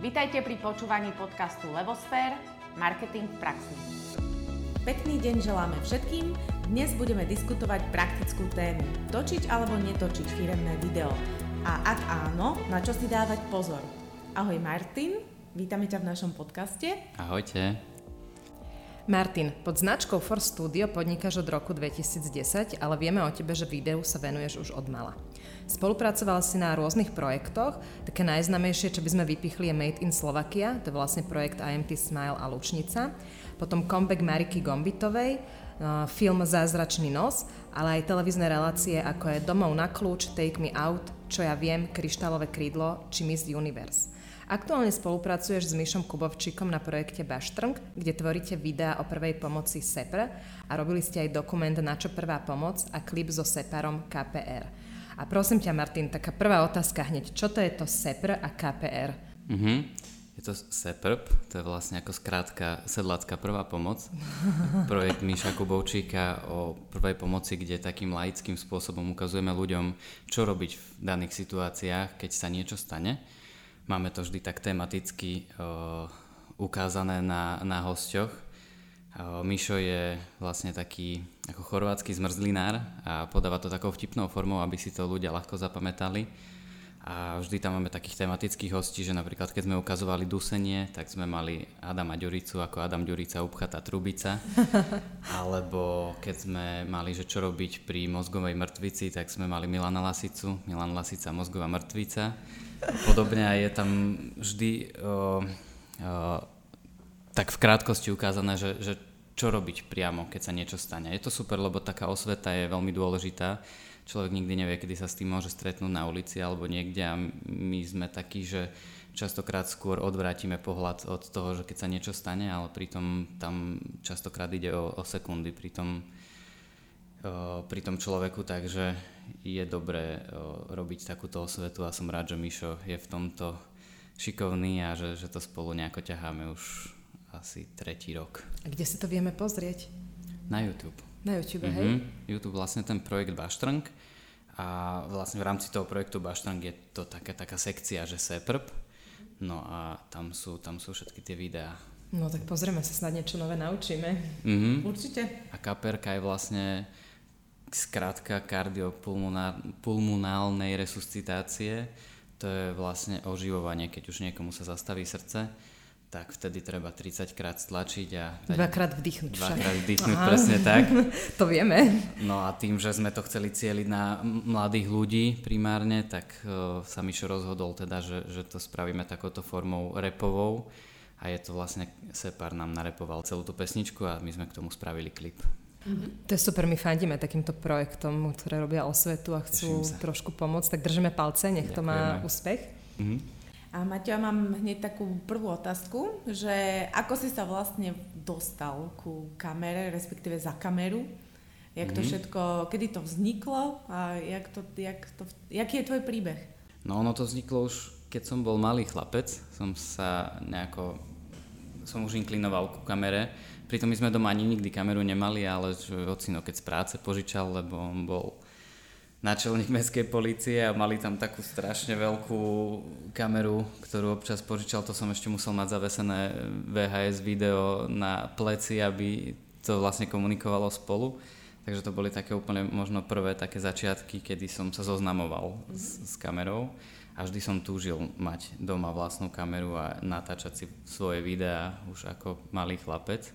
Vitajte pri počúvaní podcastu Levosfér – Marketing v praxi. Pekný deň želáme všetkým. Dnes budeme diskutovať praktickú tému. Točiť alebo netočiť firemné video. A ak áno, na čo si dávať pozor. Ahoj Martin, vítame ťa v našom podcaste. Ahojte. Martin, pod značkou For Studio podnikáš od roku 2010, ale vieme o tebe, že videu sa venuješ už od mala. Spolupracoval si na rôznych projektoch, také najznamejšie, čo by sme vypichli je Made in Slovakia, to je vlastne projekt IMT Smile a Lučnica, potom comeback Mariky Gombitovej, uh, film Zázračný nos, ale aj televízne relácie ako je Domov na kľúč, Take Me Out, Čo ja viem, Kryštálové krídlo či Miss Universe. Aktuálne spolupracuješ s Myšom Kubovčíkom na projekte Baštrnk, kde tvoríte videá o prvej pomoci SEPR a robili ste aj dokument Na čo prvá pomoc a klip so SEPARom KPR. A prosím ťa, Martin, taká prvá otázka hneď. Čo to je to SEPR a KPR? Mm-hmm. Je to SEPRP, to je vlastne ako skrátka sedlácká prvá pomoc. Projekt Míša Kubovčíka o prvej pomoci, kde takým laickým spôsobom ukazujeme ľuďom, čo robiť v daných situáciách, keď sa niečo stane. Máme to vždy tak tematicky uh, ukázané na, na hosťoch Mišo je vlastne taký ako chorvátsky zmrzlinár a podáva to takou vtipnou formou, aby si to ľudia ľahko zapamätali. A vždy tam máme takých tematických hostí, že napríklad keď sme ukazovali dusenie, tak sme mali Adama Ďuricu ako Adam Ďurica upchatá trubica. Alebo keď sme mali, že čo robiť pri mozgovej mŕtvici, tak sme mali Milana Lasicu, Milan Lasica mozgová mŕtvica. Podobne je tam vždy o, o, tak v krátkosti ukázané, že, že čo robiť priamo, keď sa niečo stane. Je to super, lebo taká osveta je veľmi dôležitá. Človek nikdy nevie, kedy sa s tým môže stretnúť na ulici alebo niekde a my sme takí, že častokrát skôr odvrátime pohľad od toho, že keď sa niečo stane, ale pritom tam častokrát ide o, o sekundy pri tom, o, pri tom človeku, takže je dobré o, robiť takúto osvetu a som rád, že Mišo je v tomto šikovný a že, že to spolu nejako ťaháme už asi tretí rok. A kde si to vieme pozrieť? Na YouTube. Na YouTube, mm-hmm. hej? YouTube vlastne ten projekt Baštrnk a vlastne v rámci toho projektu Baštrnk je to taká, taká sekcia, že SEPRP, no a tam sú, tam sú všetky tie videá. No tak pozrieme sa, snad niečo nové naučíme. Mm-hmm. Určite. A kaperka je vlastne skrátka kardiopulmonálnej resuscitácie, to je vlastne oživovanie, keď už niekomu sa zastaví srdce tak vtedy treba 30 krát stlačiť a... Dať, dvakrát vdychnúť Dvakrát vdychnúť, Aha. presne tak. to vieme. No a tým, že sme to chceli cieliť na mladých ľudí primárne, tak uh, sa Mišo rozhodol teda, že, že to spravíme takouto formou repovou a je to vlastne Separ nám narepoval celú tú pesničku a my sme k tomu spravili klip. Mm-hmm. To je super, my fandíme takýmto projektom, ktoré robia osvetu a chcú trošku pomôcť, tak držíme palce, nech Ďakujeme. to má úspech. Mm-hmm. A Maťo, mám hneď takú prvú otázku, že ako si sa vlastne dostal ku kamere, respektíve za kameru? Jak to mm-hmm. všetko, kedy to vzniklo a jak to, jak to, jaký je tvoj príbeh? No ono to vzniklo už, keď som bol malý chlapec, som sa nejako, som už inklinoval ku kamere. Pritom my sme doma ani nikdy kameru nemali, ale ocino keď z práce požičal, lebo on bol náčelník mestskej policie a mali tam takú strašne veľkú kameru, ktorú občas požičal, to som ešte musel mať zavesené VHS video na pleci, aby to vlastne komunikovalo spolu. Takže to boli také úplne možno prvé také začiatky, kedy som sa zoznamoval s, s kamerou a vždy som túžil mať doma vlastnú kameru a natáčať si svoje videá už ako malý chlapec.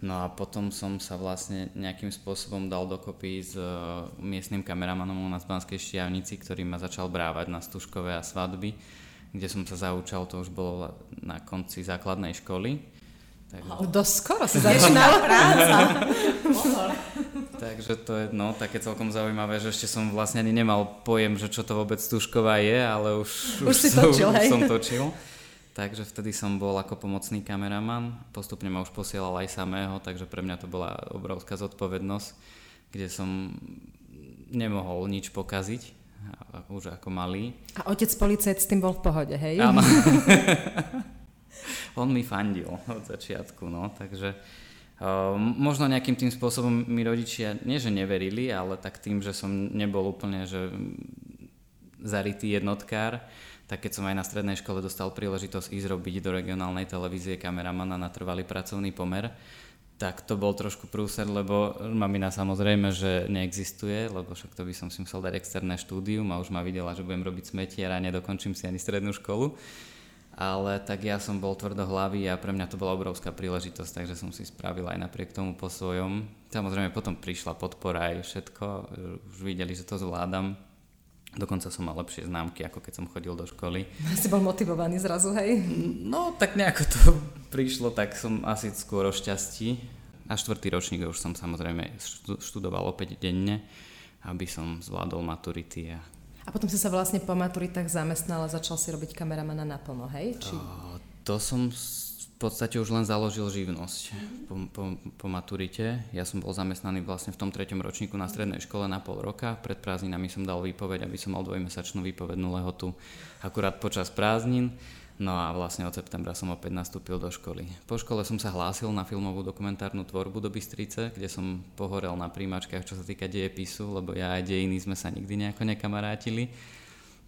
No a potom som sa vlastne nejakým spôsobom dal dokopy s uh, miestnym kameramanom na Banskej Štiavnici, ktorý ma začal brávať na stužkové a svadby, kde som sa zaučal, to už bolo na konci základnej školy. Takže... Oh, dosť skoro sa začínala práca. Takže to je no, také celkom zaujímavé, že ešte som vlastne ani nemal pojem, že čo to vôbec stužková je, ale už, už, už, si točil, už som točil. Takže vtedy som bol ako pomocný kameraman, postupne ma už posielal aj samého, takže pre mňa to bola obrovská zodpovednosť, kde som nemohol nič pokaziť, už ako malý. A otec policajt s tým bol v pohode, hej? Áno. On mi fandil od začiatku, no, takže uh, možno nejakým tým spôsobom mi rodičia, nie že neverili, ale tak tým, že som nebol úplne, že zarytý jednotkár, tak keď som aj na strednej škole dostal príležitosť ísť robiť do regionálnej televízie kameramana na trvalý pracovný pomer, tak to bol trošku prúser, lebo mamina samozrejme, že neexistuje, lebo však to by som si musel dať externé štúdium a už ma videla, že budem robiť smetiera a nedokončím si ani strednú školu. Ale tak ja som bol tvrdohlavý a pre mňa to bola obrovská príležitosť, takže som si spravil aj napriek tomu po svojom. Samozrejme potom prišla podpora aj všetko, už videli, že to zvládam. Dokonca som mal lepšie známky, ako keď som chodil do školy. Si bol motivovaný zrazu, hej? No, tak nejako to prišlo, tak som asi skôr o šťastí. A štvrtý ročník už som samozrejme študoval opäť denne, aby som zvládol maturity. A, a potom si sa vlastne po maturitách zamestnal a začal si robiť kameramana naplno, hej? Či... O, to som podstate už len založil živnosť po, po, po maturite. Ja som bol zamestnaný vlastne v tom treťom ročníku na strednej škole na pol roka. Pred prázdninami som dal výpoveď, aby som mal dvojmesačnú výpovednú lehotu akurát počas prázdnin. No a vlastne od septembra som opäť nastúpil do školy. Po škole som sa hlásil na filmovú dokumentárnu tvorbu do Bystrice, kde som pohorel na príjmačkách, čo sa týka dejepisu, lebo ja aj dejiny sme sa nikdy nejako nekamarátili.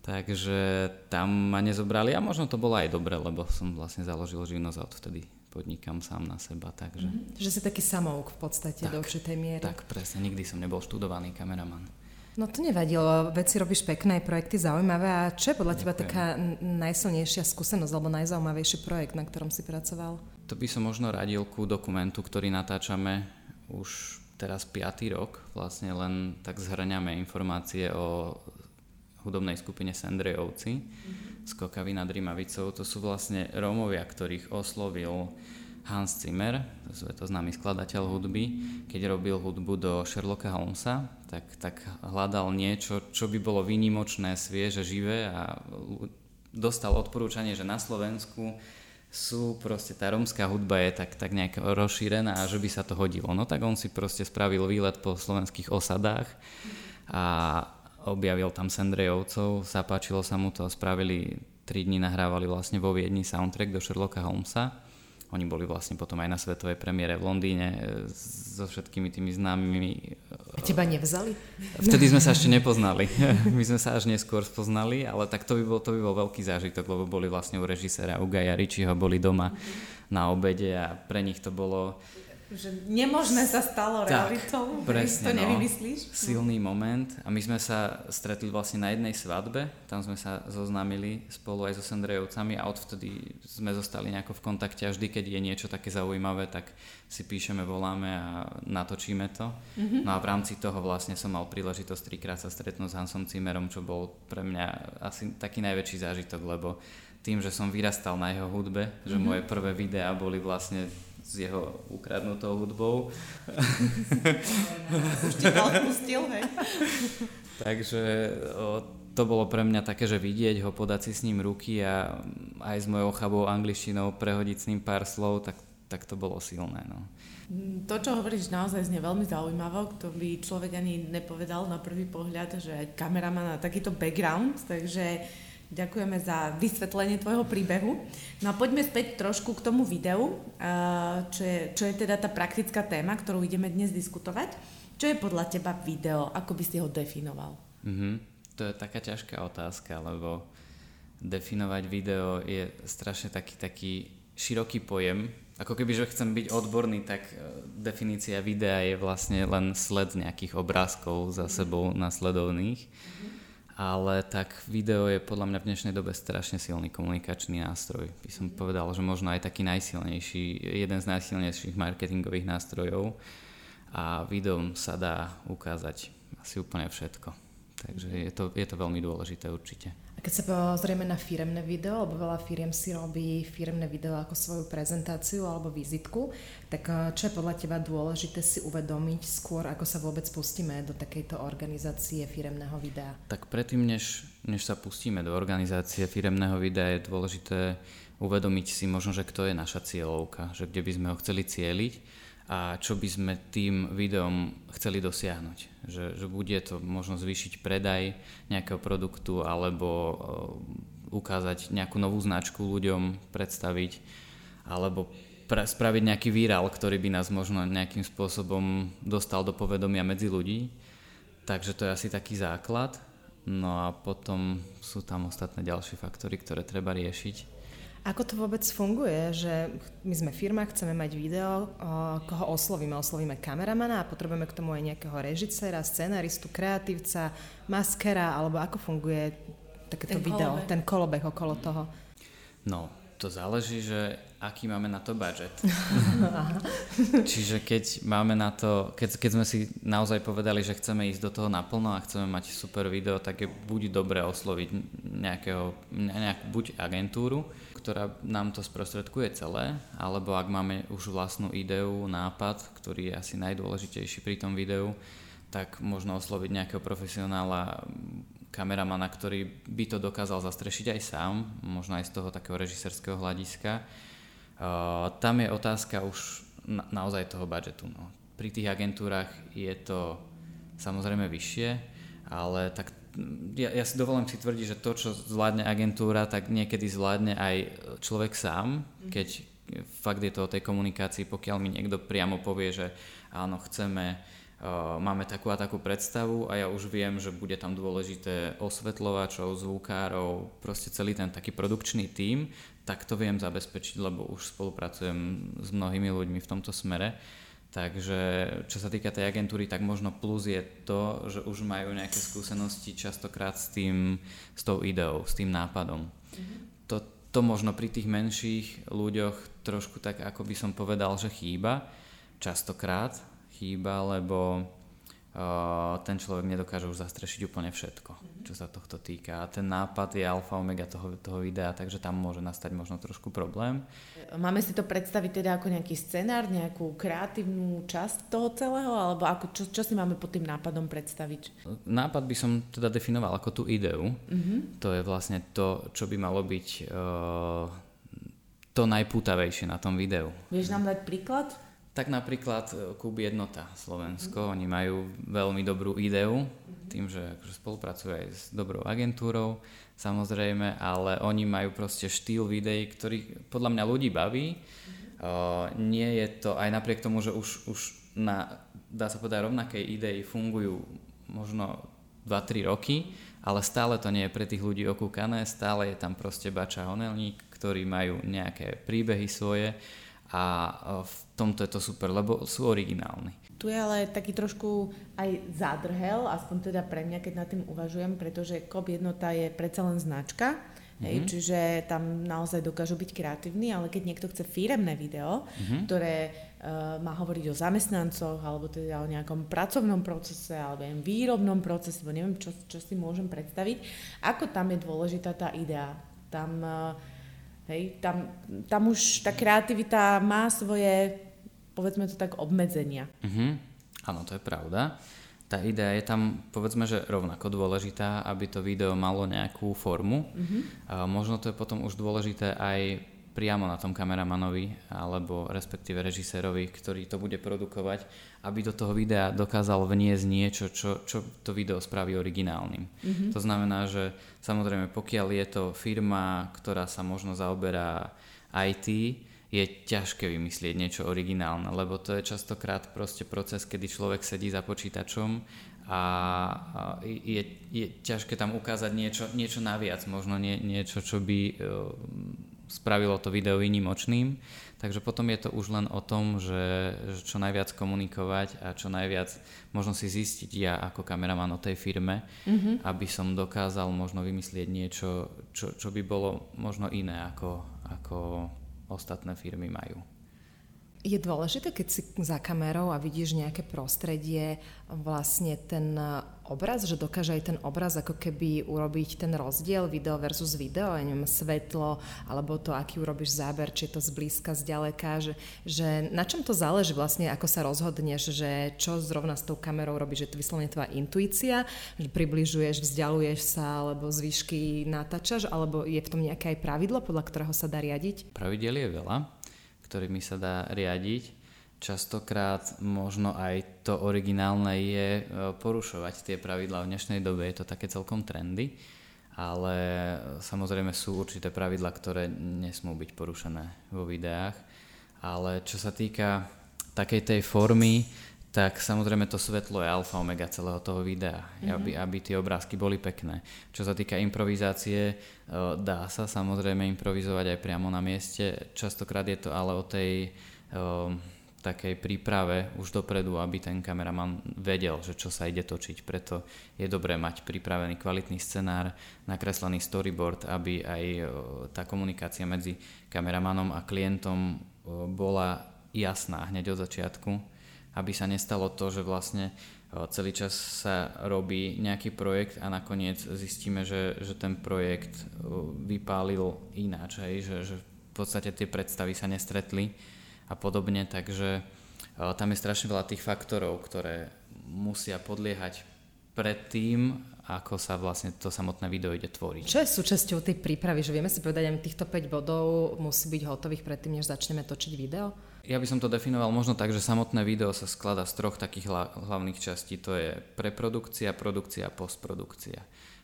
Takže tam ma nezobrali a možno to bolo aj dobre, lebo som vlastne založil živnosť a odvtedy podnikám sám na seba. Takže... Mm-hmm. Že si taký samouk v podstate tak, do určitej miery. Tak, presne. Nikdy som nebol študovaný kameraman. No to nevadilo, veci robíš pekné, projekty zaujímavé a čo je podľa Ďakujem. teba taká najsilnejšia skúsenosť alebo najzaujímavejší projekt, na ktorom si pracoval? To by som možno radil ku dokumentu, ktorý natáčame už teraz 5. rok. Vlastne len tak zhrňame informácie o hudobnej skupine Sendrejovci mm-hmm. z Kokavy nad Rimavicou. To sú vlastne Rómovia, ktorých oslovil Hans Zimmer, to známy skladateľ hudby, keď robil hudbu do Sherlocka Holmesa, tak, tak hľadal niečo, čo by bolo výnimočné, svieže, živé a dostal odporúčanie, že na Slovensku sú proste, tá romská hudba je tak, tak nejak rozšírená a že by sa to hodilo. No tak on si proste spravil výlet po slovenských osadách a objavil tam Sendrejovcov, zapáčilo sa mu to, spravili 3 dní nahrávali vlastne vo Viedni soundtrack do Sherlocka Holmesa oni boli vlastne potom aj na svetovej premiére v Londýne e, so všetkými tými známymi. A teba nevzali? Vtedy sme sa ešte nepoznali. My sme sa až neskôr spoznali, ale tak to by bol, to by bol veľký zážitok, lebo boli vlastne u režiséra u Gaja Ričiho, boli doma na obede a pre nich to bolo že nemožné sa stalo tak, realitou, presne, to no, nevymyslíš. Silný moment a my sme sa stretli vlastne na jednej svadbe, tam sme sa zoznámili spolu aj so Sendrejovcami a odvtedy sme zostali nejako v kontakte a vždy, keď je niečo také zaujímavé, tak si píšeme, voláme a natočíme to. Mm-hmm. No a v rámci toho vlastne som mal príležitosť trikrát sa stretnúť s Hansom Cimerom, čo bol pre mňa asi taký najväčší zážitok, lebo tým, že som vyrastal na jeho hudbe, mm-hmm. že mhm. moje prvé videá boli vlastne s jeho ukradnutou hudbou. Už ti pustil, hej? Takže o, to bolo pre mňa také, že vidieť ho, podať si s ním ruky a aj s mojou chabou angličtinou prehodiť s ním pár slov, tak, tak to bolo silné. No. To, čo hovoríš, naozaj znie veľmi zaujímavo, to by človek ani nepovedal na prvý pohľad, že kameraman má takýto background, takže Ďakujeme za vysvetlenie tvojho príbehu. No a poďme späť trošku k tomu videu, čo je, čo je teda tá praktická téma, ktorú ideme dnes diskutovať. Čo je podľa teba video? Ako by si ho definoval? Mm-hmm. To je taká ťažká otázka, lebo definovať video je strašne taký, taký široký pojem. Ako keby, že chcem byť odborný, tak e, definícia videa je vlastne len sled nejakých obrázkov za sebou nasledovných. Mm-hmm ale tak video je podľa mňa v dnešnej dobe strašne silný komunikačný nástroj. By som povedal, že možno aj taký najsilnejší, jeden z najsilnejších marketingových nástrojov a videom sa dá ukázať asi úplne všetko. Takže je to, je to veľmi dôležité určite. Keď sa pozrieme na firemné video, lebo veľa firiem si robí firemné video ako svoju prezentáciu alebo vizitku, tak eh, čo je podľa teba dôležité si uvedomiť skôr, ako sa vôbec pustíme do takejto organizácie firemného videa? Tak predtým, než, než sa pustíme do organizácie firemného videa, je dôležité uvedomiť si možno, že kto je naša cieľovka, že kde by sme ho chceli cieliť a čo by sme tým videom chceli dosiahnuť. Že, že bude to možno zvýšiť predaj nejakého produktu alebo uh, ukázať nejakú novú značku ľuďom, predstaviť alebo pre, spraviť nejaký výral, ktorý by nás možno nejakým spôsobom dostal do povedomia medzi ľudí. Takže to je asi taký základ. No a potom sú tam ostatné ďalšie faktory, ktoré treba riešiť. Ako to vôbec funguje, že my sme firma, chceme mať video, koho oslovíme? Oslovíme kameramana a potrebujeme k tomu aj nejakého režiséra, scenaristu, kreatívca, maskera, alebo ako funguje takéto ten video, kolobeh. ten kolobeh okolo toho? No, to záleží, že aký máme na to budget. Čiže keď máme na to, keď, keď sme si naozaj povedali, že chceme ísť do toho naplno a chceme mať super video, tak je buď dobre osloviť nejakého, nejakú buď agentúru, ktorá nám to sprostredkuje celé, alebo ak máme už vlastnú ideu, nápad, ktorý je asi najdôležitejší pri tom videu, tak možno osloviť nejakého profesionála, kameramana, ktorý by to dokázal zastrešiť aj sám, možno aj z toho takého režiserského hľadiska tam je otázka už na, naozaj toho budžetu. No. Pri tých agentúrach je to samozrejme vyššie, ale tak ja, ja si dovolím si tvrdiť, že to, čo zvládne agentúra, tak niekedy zvládne aj človek sám, mhm. keď fakt je to o tej komunikácii, pokiaľ mi niekto priamo povie, že áno, chceme máme takú a takú predstavu a ja už viem, že bude tam dôležité osvetľovačov, zvukárov, proste celý ten taký produkčný tím, tak to viem zabezpečiť, lebo už spolupracujem s mnohými ľuďmi v tomto smere. Takže čo sa týka tej agentúry, tak možno plus je to, že už majú nejaké skúsenosti častokrát s tým, s tou ideou, s tým nápadom. Mm-hmm. To, to možno pri tých menších ľuďoch trošku tak, ako by som povedal, že chýba častokrát, chýba, lebo ten človek nedokáže už zastrešiť úplne všetko, čo sa tohto týka. A ten nápad je alfa omega toho, toho videa, takže tam môže nastať možno trošku problém. Máme si to predstaviť teda ako nejaký scenár, nejakú kreatívnu časť toho celého, alebo ako, čo, čo si máme pod tým nápadom predstaviť? Nápad by som teda definoval ako tú ideu. Mm-hmm. To je vlastne to, čo by malo byť uh, to najpútavejšie na tom videu. Vieš nám dať príklad? Tak napríklad e, Kub Jednota Slovensko, mm. oni majú veľmi dobrú ideu, tým, že akože spolupracujú aj s dobrou agentúrou, samozrejme, ale oni majú proste štýl videí, ktorý podľa mňa ľudí baví. Uh, nie je to, aj napriek tomu, že už, už na, dá sa povedať, rovnakej idei fungujú možno 2-3 roky, ale stále to nie je pre tých ľudí okúkané, stále je tam proste Bača Honelník, ktorí majú nejaké príbehy svoje a v tomto je to super, lebo sú originálni. Tu je ale taký trošku aj zádrhel, aspoň teda pre mňa, keď nad tým uvažujem, pretože KOP jednota je predsa len značka, mm-hmm. hej, čiže tam naozaj dokážu byť kreatívni, ale keď niekto chce firemné video, mm-hmm. ktoré uh, má hovoriť o zamestnancoch, alebo teda o nejakom pracovnom procese, alebo neviem, výrobnom procese, neviem, čo, čo si môžem predstaviť, ako tam je dôležitá tá idea. Tam uh, Hej, tam, tam už tá kreativita má svoje, povedzme to tak, obmedzenia. Uh-huh. Áno, to je pravda. Tá idea je tam, povedzme, že rovnako dôležitá, aby to video malo nejakú formu. Uh-huh. A možno to je potom už dôležité aj priamo na tom kameramanovi alebo respektíve režisérovi, ktorý to bude produkovať, aby do toho videa dokázal vniesť niečo, čo, čo to video spraví originálnym. Mm-hmm. To znamená, že samozrejme pokiaľ je to firma, ktorá sa možno zaoberá IT, je ťažké vymyslieť niečo originálne, lebo to je častokrát proste proces, kedy človek sedí za počítačom a je, je ťažké tam ukázať niečo, niečo naviac, možno nie, niečo, čo by spravilo to video výnimočným. Takže potom je to už len o tom, že, že čo najviac komunikovať a čo najviac možno si zistiť ja ako kameraman o tej firme, mm-hmm. aby som dokázal možno vymyslieť niečo, čo, čo by bolo možno iné ako, ako ostatné firmy majú. Je dôležité, keď si za kamerou a vidíš nejaké prostredie, vlastne ten obraz, že dokáže aj ten obraz ako keby urobiť ten rozdiel video versus video, ja neviem, svetlo, alebo to, aký urobíš záber, či je to zblízka, zďaleka, že, že na čom to záleží vlastne, ako sa rozhodneš, že čo zrovna s tou kamerou robíš, že to vyslovene tvoja intuícia, že približuješ, vzdialuješ sa, alebo z výšky natáčaš, alebo je v tom nejaké aj pravidlo, podľa ktorého sa dá riadiť? Pravidel je veľa ktorými sa dá riadiť. Častokrát možno aj to originálne je e, porušovať tie pravidlá. V dnešnej dobe je to také celkom trendy, ale samozrejme sú určité pravidlá, ktoré nesmú byť porušené vo videách. Ale čo sa týka takej tej formy, tak samozrejme to svetlo je alfa omega celého toho videa, mm-hmm. aby, aby tie obrázky boli pekné. Čo sa týka improvizácie, e, dá sa samozrejme improvizovať aj priamo na mieste, častokrát je to ale o tej o, e, takej príprave už dopredu, aby ten kameraman vedel, že čo sa ide točiť. Preto je dobré mať pripravený kvalitný scenár, nakreslený storyboard, aby aj o, tá komunikácia medzi kameramanom a klientom bola jasná hneď od začiatku aby sa nestalo to, že vlastne celý čas sa robí nejaký projekt a nakoniec zistíme, že, že ten projekt vypálil ináč, hej, že, že v podstate tie predstavy sa nestretli a podobne, takže tam je strašne veľa tých faktorov, ktoré musia podliehať predtým, ako sa vlastne to samotné video ide tvoriť. Čo je súčasťou tej prípravy, že vieme si povedať, že týchto 5 bodov musí byť hotových predtým, než začneme točiť video? Ja by som to definoval možno tak, že samotné video sa skladá z troch takých hlavných častí. To je preprodukcia, produkcia a postprodukcia.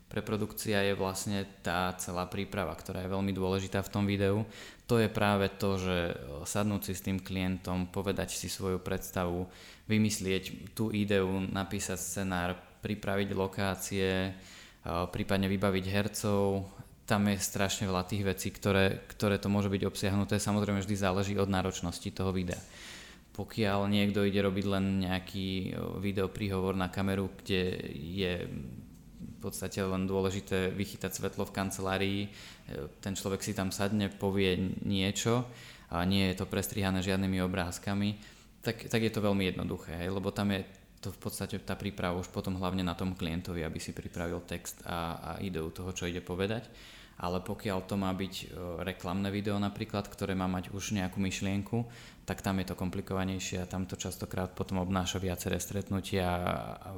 Preprodukcia je vlastne tá celá príprava, ktorá je veľmi dôležitá v tom videu. To je práve to, že sadnúť si s tým klientom, povedať si svoju predstavu, vymyslieť tú ideu, napísať scenár, pripraviť lokácie, prípadne vybaviť hercov, tam je strašne veľa tých vecí, ktoré, ktoré to môže byť obsiahnuté. Samozrejme vždy záleží od náročnosti toho videa. Pokiaľ niekto ide robiť len nejaký video príhovor na kameru, kde je v podstate len dôležité vychytať svetlo v kancelárii, e, ten človek si tam sadne, povie niečo a nie je to prestrihané žiadnymi obrázkami, tak, tak je to veľmi jednoduché, lebo tam je to v podstate tá príprava už potom hlavne na tom klientovi, aby si pripravil text a, a ideu toho, čo ide povedať ale pokiaľ to má byť e, reklamné video napríklad, ktoré má mať už nejakú myšlienku, tak tam je to komplikovanejšie a tam to častokrát potom obnáša viaceré stretnutia a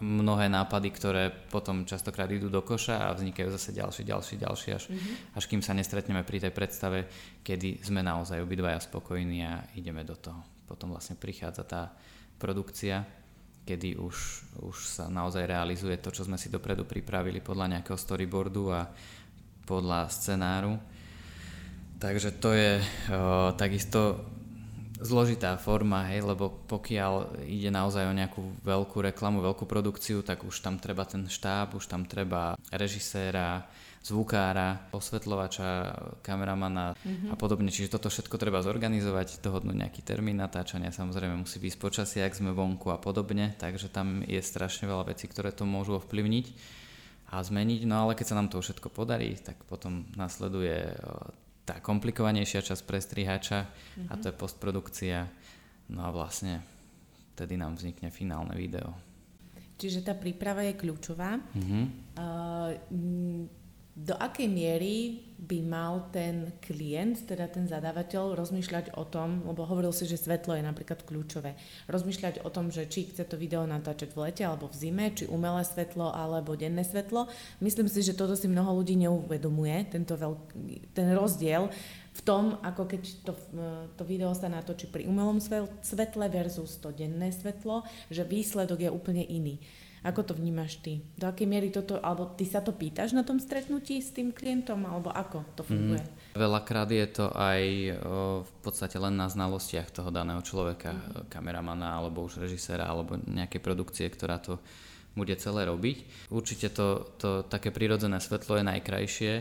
mnohé nápady, ktoré potom častokrát idú do koša a vznikajú zase ďalšie, ďalšie, ďalšie, až, mm-hmm. až kým sa nestretneme pri tej predstave, kedy sme naozaj obidvaja spokojní a ideme do toho. Potom vlastne prichádza tá produkcia, kedy už, už sa naozaj realizuje to, čo sme si dopredu pripravili podľa nejakého storyboardu a podľa scenáru. Takže to je o, takisto zložitá forma, hej, lebo pokiaľ ide naozaj o nejakú veľkú reklamu, veľkú produkciu, tak už tam treba ten štáb, už tam treba režiséra, zvukára, osvetľovača, kameramana mm-hmm. a podobne. Čiže toto všetko treba zorganizovať, dohodnúť nejaký termín natáčania, samozrejme musí byť počasie, ak sme vonku a podobne, takže tam je strašne veľa vecí, ktoré to môžu ovplyvniť a zmeniť. No ale keď sa nám to všetko podarí, tak potom nasleduje tá komplikovanejšia časť pre strihača mm-hmm. a to je mhm. postprodukcia. No a vlastne vtedy nám vznikne finálne video. Čiže tá príprava je kľúčová. Mm-hmm. Uh, do akej miery by mal ten klient, teda ten zadávateľ, rozmýšľať o tom, lebo hovoril si, že svetlo je napríklad kľúčové, rozmýšľať o tom, že či chce to video natáčať v lete alebo v zime, či umelé svetlo alebo denné svetlo. Myslím si, že toto si mnoho ľudí neuvedomuje, tento veľký, ten rozdiel v tom, ako keď to, to video sa natočí pri umelom svetle versus to denné svetlo, že výsledok je úplne iný. Ako to vnímaš ty? Do akej miery toto, alebo ty sa to pýtaš na tom stretnutí s tým klientom, alebo ako to funguje? Mm. Veľakrát je to aj o, v podstate len na znalostiach toho daného človeka, mm. kameramana, alebo už režiséra, alebo nejakej produkcie, ktorá to bude celé robiť. Určite to, to také prirodzené svetlo je najkrajšie,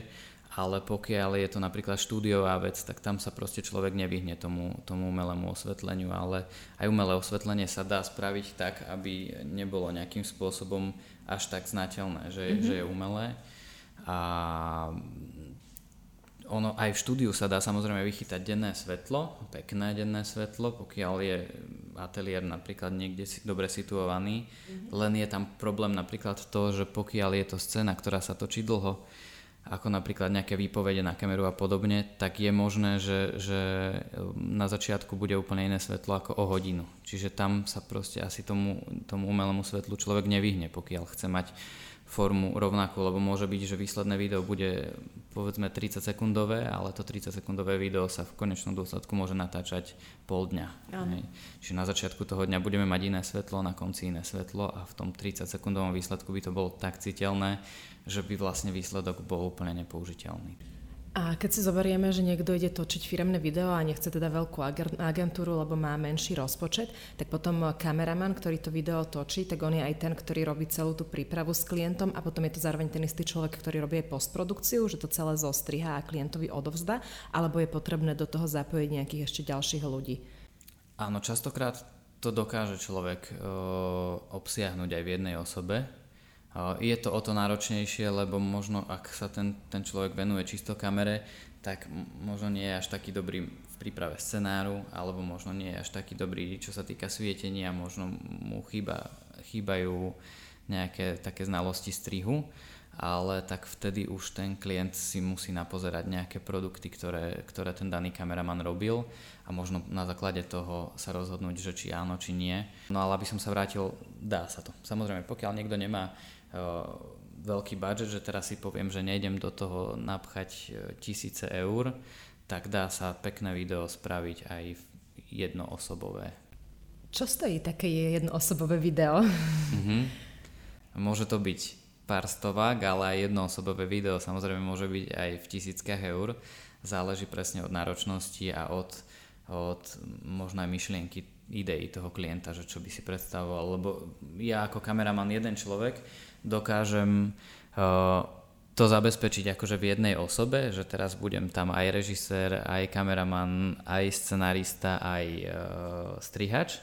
ale pokiaľ je to napríklad štúdiová vec, tak tam sa proste človek nevyhne tomu, tomu umelému osvetleniu, ale aj umelé osvetlenie sa dá spraviť tak, aby nebolo nejakým spôsobom až tak znateľné, že, mm-hmm. že je umelé. A ono aj v štúdiu sa dá samozrejme vychytať denné svetlo, pekné denné svetlo, pokiaľ je ateliér napríklad niekde si, dobre situovaný, mm-hmm. len je tam problém napríklad to, že pokiaľ je to scéna, ktorá sa točí dlho, ako napríklad nejaké výpovede na kameru a podobne, tak je možné, že, že na začiatku bude úplne iné svetlo ako o hodinu. Čiže tam sa proste asi tomu, tomu umelému svetlu človek nevyhne, pokiaľ chce mať formu rovnakú, lebo môže byť, že výsledné video bude povedzme 30 sekundové, ale to 30 sekundové video sa v konečnom dôsledku môže natáčať pol dňa. Čiže na začiatku toho dňa budeme mať iné svetlo, na konci iné svetlo a v tom 30 sekundovom výsledku by to bolo tak citeľné, že by vlastne výsledok bol úplne nepoužiteľný. A keď si zoberieme, že niekto ide točiť firemné video a nechce teda veľkú agentúru, lebo má menší rozpočet, tak potom kameraman, ktorý to video točí, tak on je aj ten, ktorý robí celú tú prípravu s klientom a potom je to zároveň ten istý človek, ktorý robí aj postprodukciu, že to celé zostriha a klientovi odovzda, alebo je potrebné do toho zapojiť nejakých ešte ďalších ľudí. Áno, častokrát to dokáže človek uh, obsiahnuť aj v jednej osobe, je to o to náročnejšie, lebo možno ak sa ten, ten človek venuje čisto kamere, tak možno nie je až taký dobrý v príprave scenáru, alebo možno nie je až taký dobrý, čo sa týka svietenia, možno mu chýba, chýbajú nejaké také znalosti strihu, ale tak vtedy už ten klient si musí napozerať nejaké produkty, ktoré, ktoré ten daný kameraman robil a možno na základe toho sa rozhodnúť, že či áno, či nie. No ale aby som sa vrátil, dá sa to. Samozrejme, pokiaľ niekto nemá veľký budget, že teraz si poviem, že nejdem do toho napchať e, tisíce eur, tak dá sa pekné video spraviť aj jednoosobové. Čo stojí také jednoosobové video? Mm-hmm. Môže to byť pár stovák, ale aj jednoosobové video samozrejme môže byť aj v tisíckach eur. Záleží presne od náročnosti a od, od možno aj myšlienky idei toho klienta, že čo by si predstavoval. Lebo ja ako kameraman jeden človek dokážem uh, to zabezpečiť akože v jednej osobe, že teraz budem tam aj režisér, aj kameraman, aj scenárista, aj uh, strihač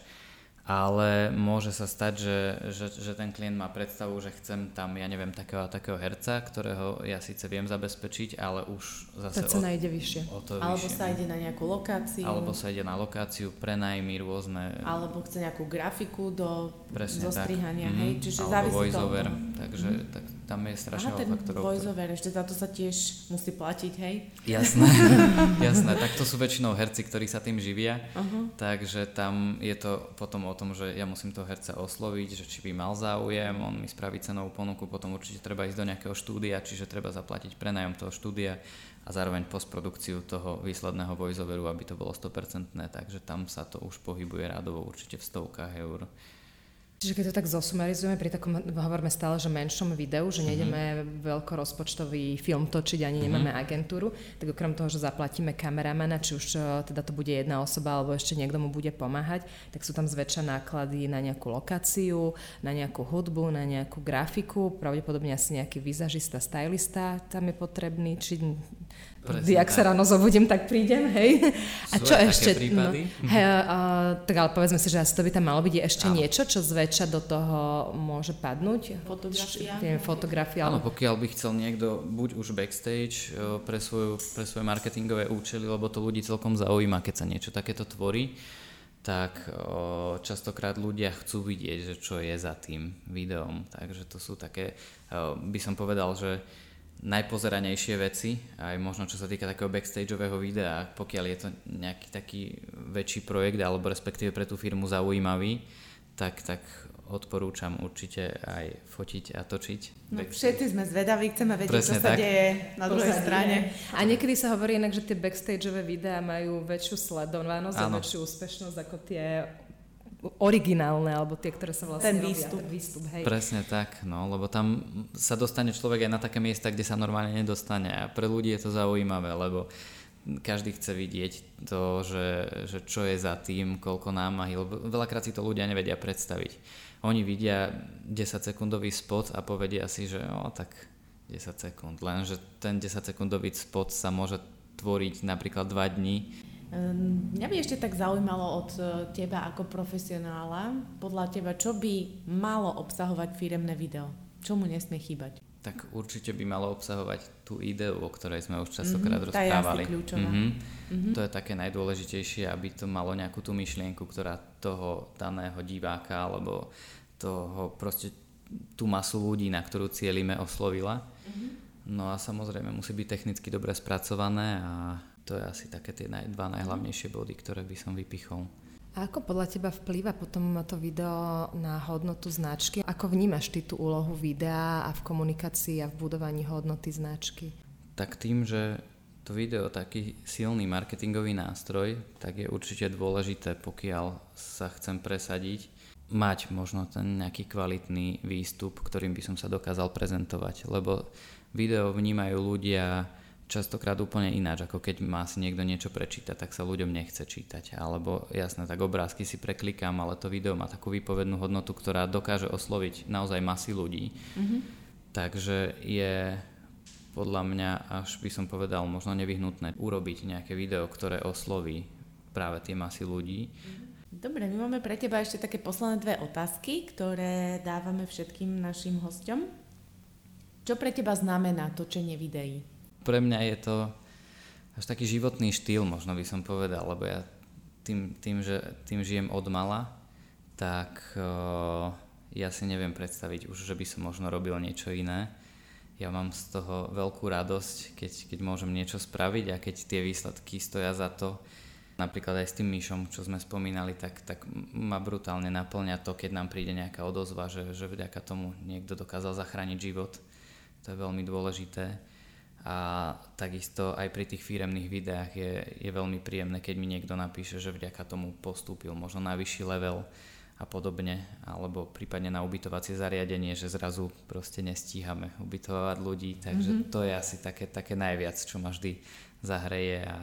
ale môže sa stať, že, že, že ten klient má predstavu, že chcem tam, ja neviem, takého a takého herca, ktorého ja síce viem zabezpečiť, ale už zase... Tá cena o, ide vyššie. O to Alebo vyššie. sa ide na nejakú lokáciu. Alebo sa ide na lokáciu, prenajmy rôzne... Alebo chce nejakú grafiku do Presne zostrihania, tak. hej? Mm-hmm. Čiže Alebo závisí voiceover, to. takže mm-hmm. tak, tam je strašne veľa faktorov. voiceover, ešte za to sa tiež musí platiť, hej? Jasné, jasné. Tak to sú väčšinou herci, ktorí sa tým živia, uh-huh. takže tam je to potom o tom, že ja musím toho herca osloviť, že či by mal záujem, on mi spraví cenovú ponuku, potom určite treba ísť do nejakého štúdia, čiže treba zaplatiť prenajom toho štúdia a zároveň postprodukciu toho výsledného voiceoveru, aby to bolo 100%, takže tam sa to už pohybuje rádovo určite v stovkách eur. Čiže keď to tak zosumarizujeme, pri takom, hovoríme stále, že menšom videu, že mhm. nejdeme mm-hmm. veľkorozpočtový film točiť, ani mm-hmm. nemáme agentúru, tak okrem toho, že zaplatíme kameramana, či už teda to bude jedna osoba, alebo ešte niekto mu bude pomáhať, tak sú tam zväčša náklady na nejakú lokáciu, na nejakú hudbu, na nejakú grafiku, pravdepodobne asi nejaký výzažista, stylista tam je potrebný, či Presne, ak sa ráno zobudím, tak prídem, hej. A čo ešte? No, hej, a, tak ale povedzme si, že asi to by tam malo byť ešte Áno. niečo, čo zväčša do toho môže padnúť. Fotografia. Tým, fotografia. Áno, pokiaľ by chcel niekto buď už backstage pre, svoju, pre svoje marketingové účely, lebo to ľudí celkom zaujíma, keď sa niečo takéto tvorí, tak o, častokrát ľudia chcú vidieť, že čo je za tým videom. Takže to sú také, o, by som povedal, že najpozeranejšie veci, aj možno čo sa týka takého backstageového videa, pokiaľ je to nejaký taký väčší projekt alebo respektíve pre tú firmu zaujímavý, tak, tak odporúčam určite aj fotiť a točiť. No, všetci sme zvedaví, chceme vedieť, Presne čo sa tak. deje na druhej strane. A niekedy sa hovorí inak, že tie backstageové videá majú väčšiu sledovanosť a väčšiu úspešnosť ako tie originálne, alebo tie, ktoré sa vlastne ten výstup. Robia, ten výstup hej. Presne tak, no, lebo tam sa dostane človek aj na také miesta, kde sa normálne nedostane a pre ľudí je to zaujímavé, lebo každý chce vidieť to, že, že čo je za tým, koľko námahy, lebo veľakrát si to ľudia nevedia predstaviť. Oni vidia 10 sekundový spot a povedia si, že o, tak 10 sekúnd, lenže ten 10 sekundový spot sa môže tvoriť napríklad 2 dní mňa by ešte tak zaujímalo od e, teba ako profesionála, podľa teba, čo by malo obsahovať firemné video? Čo mu nesmie chýbať? Tak určite by malo obsahovať tú ideu, o ktorej sme už častokrát mm-hmm, rozprávali. Tá je mm-hmm. Mm-hmm. To je také najdôležitejšie, aby to malo nejakú tú myšlienku, ktorá toho daného diváka alebo toho proste tú masu ľudí, na ktorú cieľime, oslovila. Mm-hmm. No a samozrejme musí byť technicky dobre spracované a to je asi také tie dva najhlavnejšie body, ktoré by som vypichol. A ako podľa teba vplýva potom to video na hodnotu značky? Ako vnímaš ty tú úlohu videa a v komunikácii a v budovaní hodnoty značky? Tak tým, že to video taký silný marketingový nástroj, tak je určite dôležité, pokiaľ sa chcem presadiť, mať možno ten nejaký kvalitný výstup, ktorým by som sa dokázal prezentovať. Lebo video vnímajú ľudia častokrát úplne ináč, ako keď má si niekto niečo prečítať, tak sa ľuďom nechce čítať. Alebo jasné, tak obrázky si preklikám, ale to video má takú výpovednú hodnotu, ktorá dokáže osloviť naozaj masy ľudí. Mm-hmm. Takže je podľa mňa, až by som povedal, možno nevyhnutné urobiť nejaké video, ktoré osloví práve tie masy ľudí. Dobre, my máme pre teba ešte také posledné dve otázky, ktoré dávame všetkým našim hostom. Čo pre teba znamená točenie videí? Pre mňa je to až taký životný štýl, možno by som povedal, lebo ja tým, tým že tým žijem od mala, tak uh, ja si neviem predstaviť už, že by som možno robil niečo iné ja mám z toho veľkú radosť, keď, keď môžem niečo spraviť a keď tie výsledky stoja za to. Napríklad aj s tým myšom, čo sme spomínali, tak, tak ma brutálne naplňa to, keď nám príde nejaká odozva, že, že vďaka tomu niekto dokázal zachrániť život. To je veľmi dôležité. A takisto aj pri tých firemných videách je, je veľmi príjemné, keď mi niekto napíše, že vďaka tomu postúpil možno na vyšší level a podobne, alebo prípadne na ubytovacie zariadenie, že zrazu proste nestíhame ubytovať ľudí, takže mm-hmm. to je asi také, také najviac, čo ma vždy zahreje a,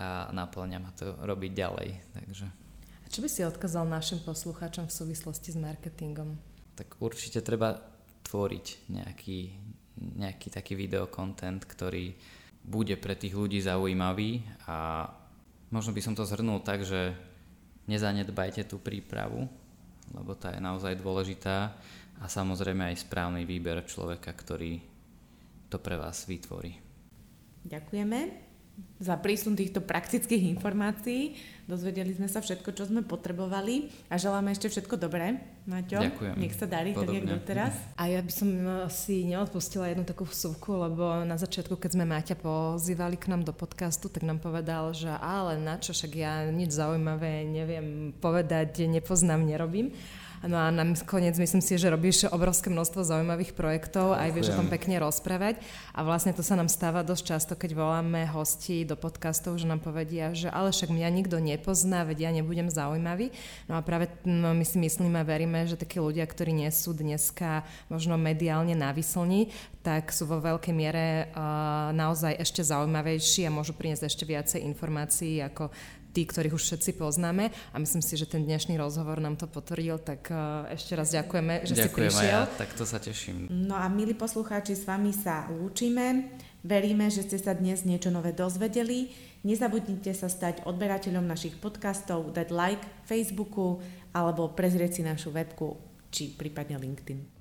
a naplňa ma to robiť ďalej. Takže. A čo by si odkázal našim poslucháčom v súvislosti s marketingom? Tak určite treba tvoriť nejaký, nejaký taký videokontent, ktorý bude pre tých ľudí zaujímavý a možno by som to zhrnul tak, že nezanedbajte tú prípravu, lebo tá je naozaj dôležitá a samozrejme aj správny výber človeka, ktorý to pre vás vytvorí. Ďakujeme za prísun týchto praktických informácií. Dozvedeli sme sa všetko, čo sme potrebovali a želáme ešte všetko dobré. Maťo, Ďakujem. nech sa darí Podobne. tak, jak doteraz. A ja by som eh, si neodpustila jednu takú vsuvku, lebo na začiatku, keď sme Maťa pozývali k nám do podcastu, tak nám povedal, že ale na čo, však ja nič zaujímavé neviem povedať, nepoznám, nerobím. No a nakoniec myslím si, že robíš obrovské množstvo zaujímavých projektov, aj vieš o tom pekne rozprávať. A vlastne to sa nám stáva dosť často, keď voláme hosti do podcastov, že nám povedia, že ale však mňa nikto nepozná, veď ja nebudem zaujímavý. No a práve no, my si myslíme a veríme, že takí ľudia, ktorí nie sú dneska možno mediálne návyslní, tak sú vo veľkej miere uh, naozaj ešte zaujímavejší a môžu priniesť ešte viacej informácií ako tí, ktorých už všetci poznáme a myslím si, že ten dnešný rozhovor nám to potvrdil, tak e, ešte raz ďakujeme, že Ďakujem si prišiel. Ďakujem, ja, tak to sa teším. No a milí poslucháči, s vami sa lúčime. Veríme, že ste sa dnes niečo nové dozvedeli. Nezabudnite sa stať odberateľom našich podcastov, dať like Facebooku alebo prezrieť si našu webku či prípadne LinkedIn.